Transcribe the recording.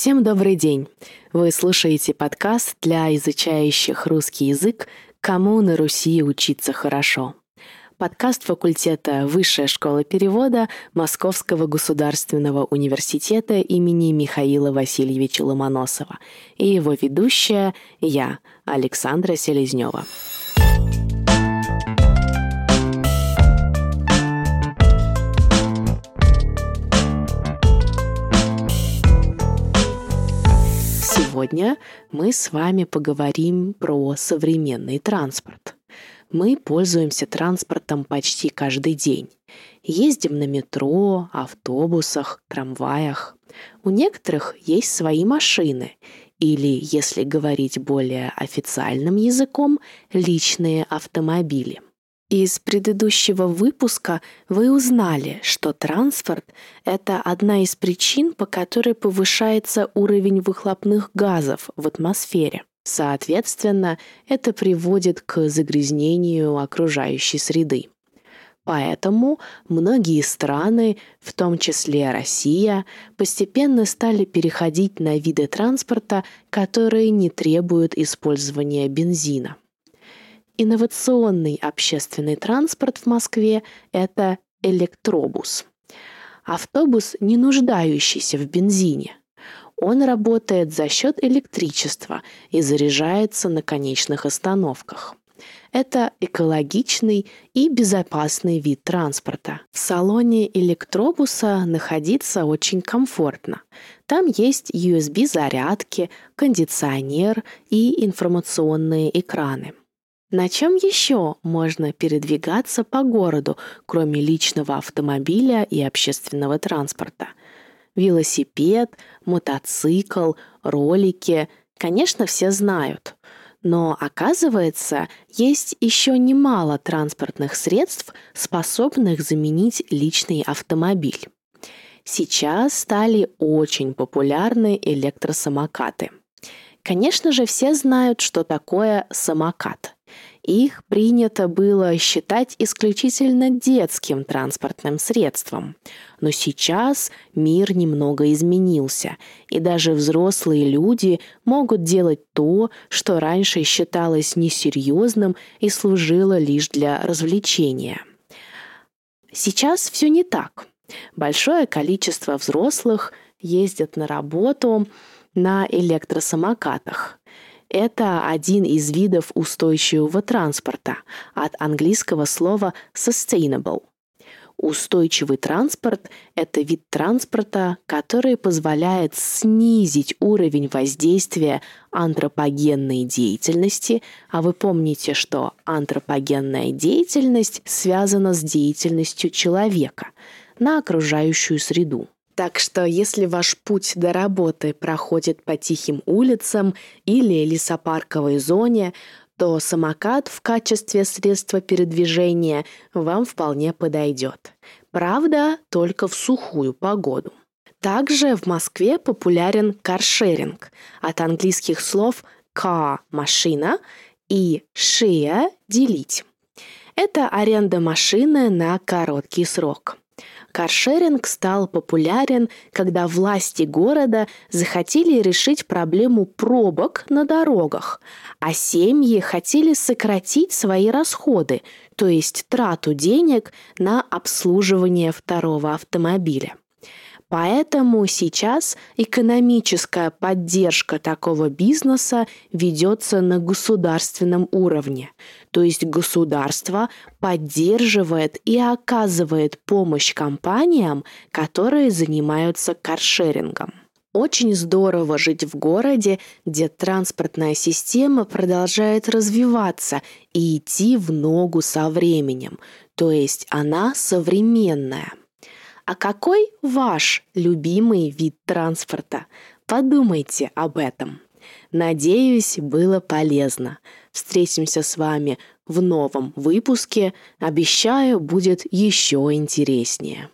Всем добрый день! Вы слушаете подкаст для изучающих русский язык «Кому на Руси учиться хорошо». Подкаст факультета Высшая школа перевода Московского государственного университета имени Михаила Васильевича Ломоносова и его ведущая я, Александра Селезнева. Сегодня мы с вами поговорим про современный транспорт. Мы пользуемся транспортом почти каждый день. Ездим на метро, автобусах, трамваях. У некоторых есть свои машины или, если говорить более официальным языком, личные автомобили – из предыдущего выпуска вы узнали, что транспорт – это одна из причин, по которой повышается уровень выхлопных газов в атмосфере. Соответственно, это приводит к загрязнению окружающей среды. Поэтому многие страны, в том числе Россия, постепенно стали переходить на виды транспорта, которые не требуют использования бензина. Инновационный общественный транспорт в Москве – это электробус. Автобус, не нуждающийся в бензине. Он работает за счет электричества и заряжается на конечных остановках. Это экологичный и безопасный вид транспорта. В салоне электробуса находиться очень комфортно. Там есть USB-зарядки, кондиционер и информационные экраны. На чем еще можно передвигаться по городу, кроме личного автомобиля и общественного транспорта? Велосипед, мотоцикл, ролики, конечно, все знают. Но оказывается, есть еще немало транспортных средств, способных заменить личный автомобиль. Сейчас стали очень популярны электросамокаты. Конечно же, все знают, что такое самокат – их принято было считать исключительно детским транспортным средством. Но сейчас мир немного изменился, и даже взрослые люди могут делать то, что раньше считалось несерьезным и служило лишь для развлечения. Сейчас все не так. Большое количество взрослых ездят на работу на электросамокатах. Это один из видов устойчивого транспорта, от английского слова sustainable. Устойчивый транспорт – это вид транспорта, который позволяет снизить уровень воздействия антропогенной деятельности, а вы помните, что антропогенная деятельность связана с деятельностью человека на окружающую среду. Так что если ваш путь до работы проходит по тихим улицам или лесопарковой зоне, то самокат в качестве средства передвижения вам вполне подойдет. Правда, только в сухую погоду. Также в Москве популярен каршеринг от английских слов car – машина и share – делить. Это аренда машины на короткий срок. Каршеринг стал популярен, когда власти города захотели решить проблему пробок на дорогах, а семьи хотели сократить свои расходы, то есть трату денег на обслуживание второго автомобиля. Поэтому сейчас экономическая поддержка такого бизнеса ведется на государственном уровне. То есть государство поддерживает и оказывает помощь компаниям, которые занимаются каршерингом. Очень здорово жить в городе, где транспортная система продолжает развиваться и идти в ногу со временем, то есть она современная. А какой ваш любимый вид транспорта? Подумайте об этом. Надеюсь, было полезно. Встретимся с вами в новом выпуске. Обещаю, будет еще интереснее.